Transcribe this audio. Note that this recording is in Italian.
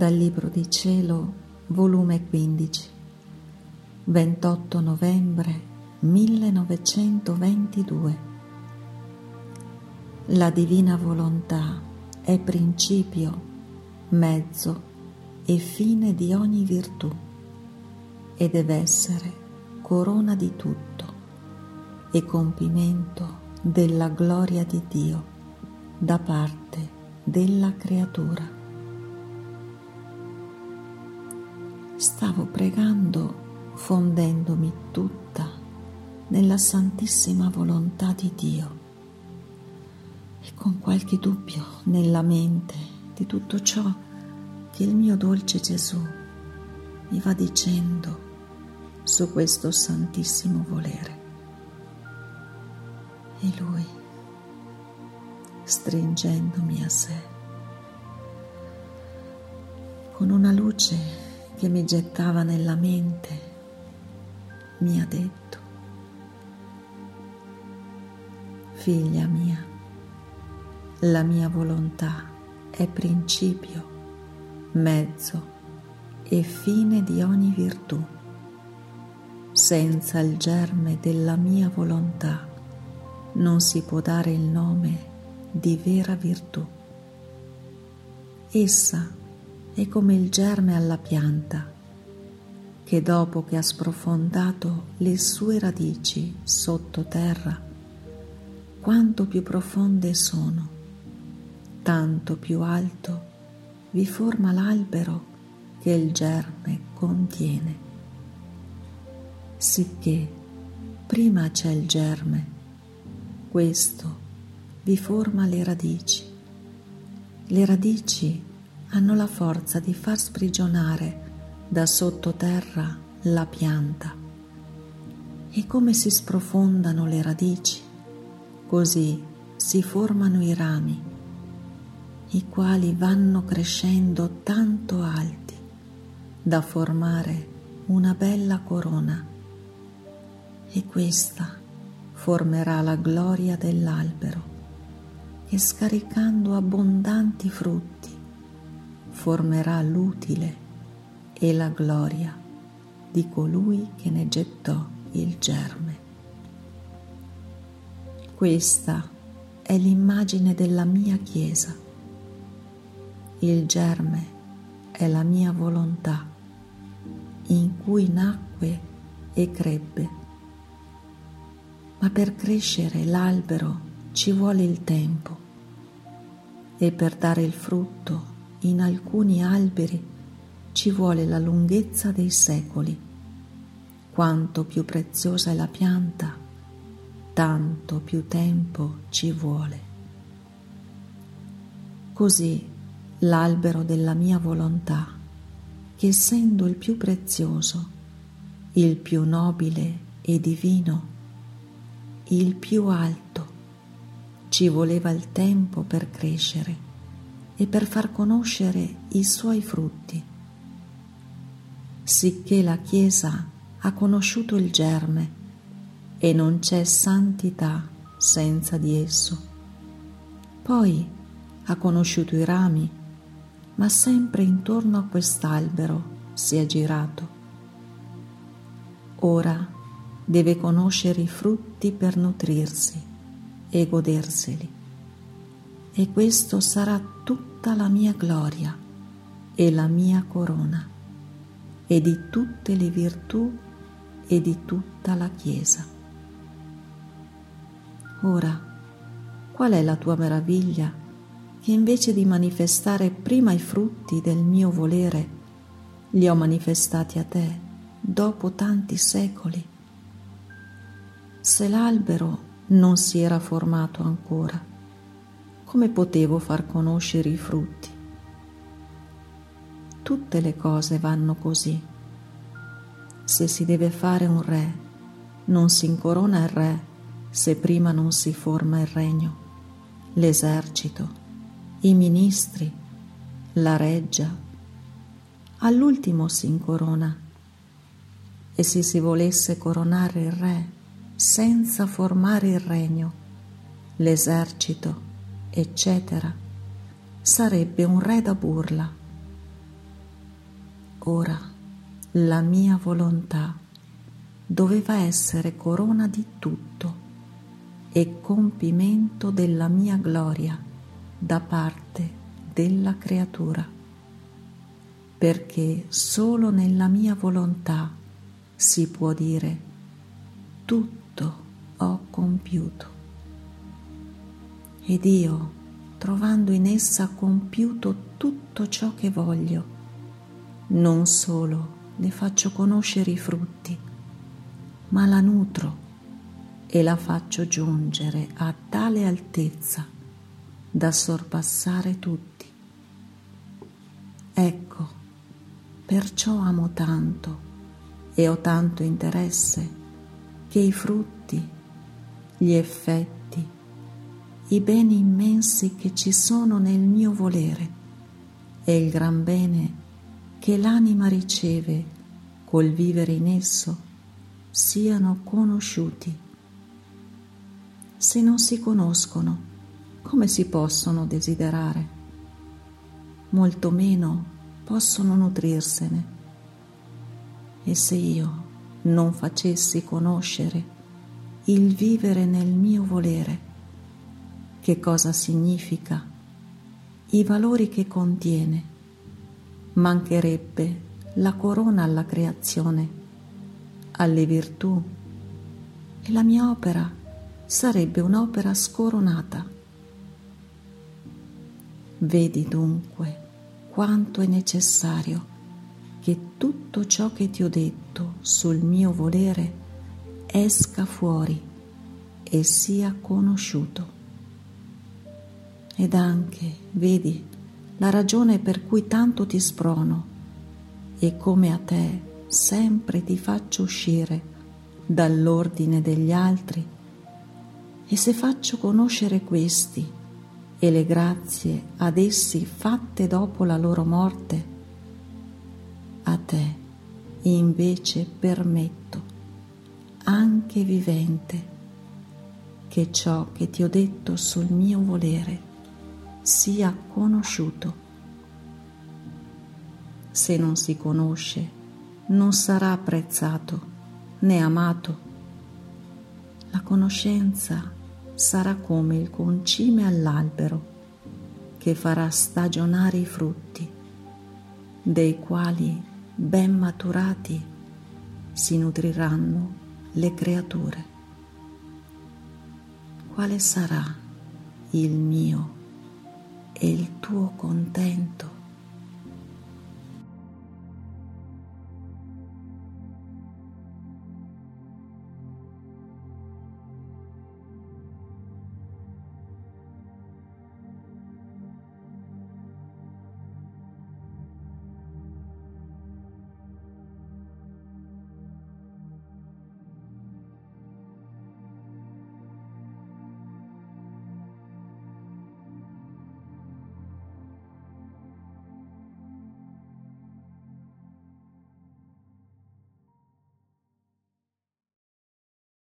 Dal Libro di Cielo, volume 15, 28 novembre 1922. La divina volontà è principio, mezzo e fine di ogni virtù e deve essere corona di tutto e compimento della gloria di Dio da parte della creatura. Stavo pregando fondendomi tutta nella santissima volontà di Dio e con qualche dubbio nella mente di tutto ciò che il mio dolce Gesù mi va dicendo su questo santissimo volere. E lui, stringendomi a sé, con una luce che mi gettava nella mente, mi ha detto, figlia mia, la mia volontà è principio, mezzo e fine di ogni virtù. Senza il germe della mia volontà non si può dare il nome di vera virtù. Essa è come il germe alla pianta, che dopo che ha sprofondato le sue radici sottoterra, quanto più profonde sono, tanto più alto vi forma l'albero che il germe contiene. Sicché prima c'è il germe, questo vi forma le radici. Le radici hanno la forza di far sprigionare da sottoterra la pianta. E come si sprofondano le radici, così si formano i rami, i quali vanno crescendo tanto alti da formare una bella corona. E questa formerà la gloria dell'albero che scaricando abbondanti frutti formerà l'utile e la gloria di colui che ne gettò il germe. Questa è l'immagine della mia Chiesa. Il germe è la mia volontà in cui nacque e crebbe. Ma per crescere l'albero ci vuole il tempo e per dare il frutto in alcuni alberi ci vuole la lunghezza dei secoli. Quanto più preziosa è la pianta, tanto più tempo ci vuole. Così l'albero della mia volontà, che essendo il più prezioso, il più nobile e divino, il più alto, ci voleva il tempo per crescere e per far conoscere i suoi frutti. Sicché la Chiesa ha conosciuto il germe e non c'è santità senza di esso. Poi ha conosciuto i rami, ma sempre intorno a quest'albero si è girato. Ora deve conoscere i frutti per nutrirsi e goderseli. E questo sarà tutta la mia gloria e la mia corona e di tutte le virtù e di tutta la Chiesa. Ora, qual è la tua meraviglia che invece di manifestare prima i frutti del mio volere, li ho manifestati a te dopo tanti secoli? Se l'albero non si era formato ancora, come potevo far conoscere i frutti? Tutte le cose vanno così. Se si deve fare un re, non si incorona il re se prima non si forma il regno, l'esercito, i ministri, la reggia. All'ultimo si incorona. E se si volesse coronare il re senza formare il regno, l'esercito, eccetera, sarebbe un re da burla. ancora la mia volontà doveva essere corona di tutto e compimento della mia gloria da parte della creatura, perché solo nella mia volontà si può dire tutto ho compiuto. Ed io, trovando in essa compiuto tutto ciò che voglio, non solo ne faccio conoscere i frutti, ma la nutro e la faccio giungere a tale altezza da sorpassare tutti. Ecco, perciò amo tanto e ho tanto interesse che i frutti, gli effetti, i beni immensi che ci sono nel mio volere e il gran bene che l'anima riceve col vivere in esso siano conosciuti. Se non si conoscono, come si possono desiderare? Molto meno possono nutrirsene. E se io non facessi conoscere il vivere nel mio volere, che cosa significa, i valori che contiene, mancherebbe la corona alla creazione alle virtù e la mia opera sarebbe un'opera scoronata. Vedi dunque quanto è necessario che tutto ciò che ti ho detto sul mio volere esca fuori e sia conosciuto. Ed anche, vedi, la ragione per cui tanto ti sprono. E come a te sempre ti faccio uscire dall'ordine degli altri. E se faccio conoscere questi e le grazie ad essi fatte dopo la loro morte, a te invece permetto, anche vivente, che ciò che ti ho detto sul mio volere sia conosciuto. Se non si conosce, non sarà apprezzato né amato. La conoscenza sarà come il concime all'albero che farà stagionare i frutti, dei quali ben maturati si nutriranno le creature. Quale sarà il mio e il tuo contento?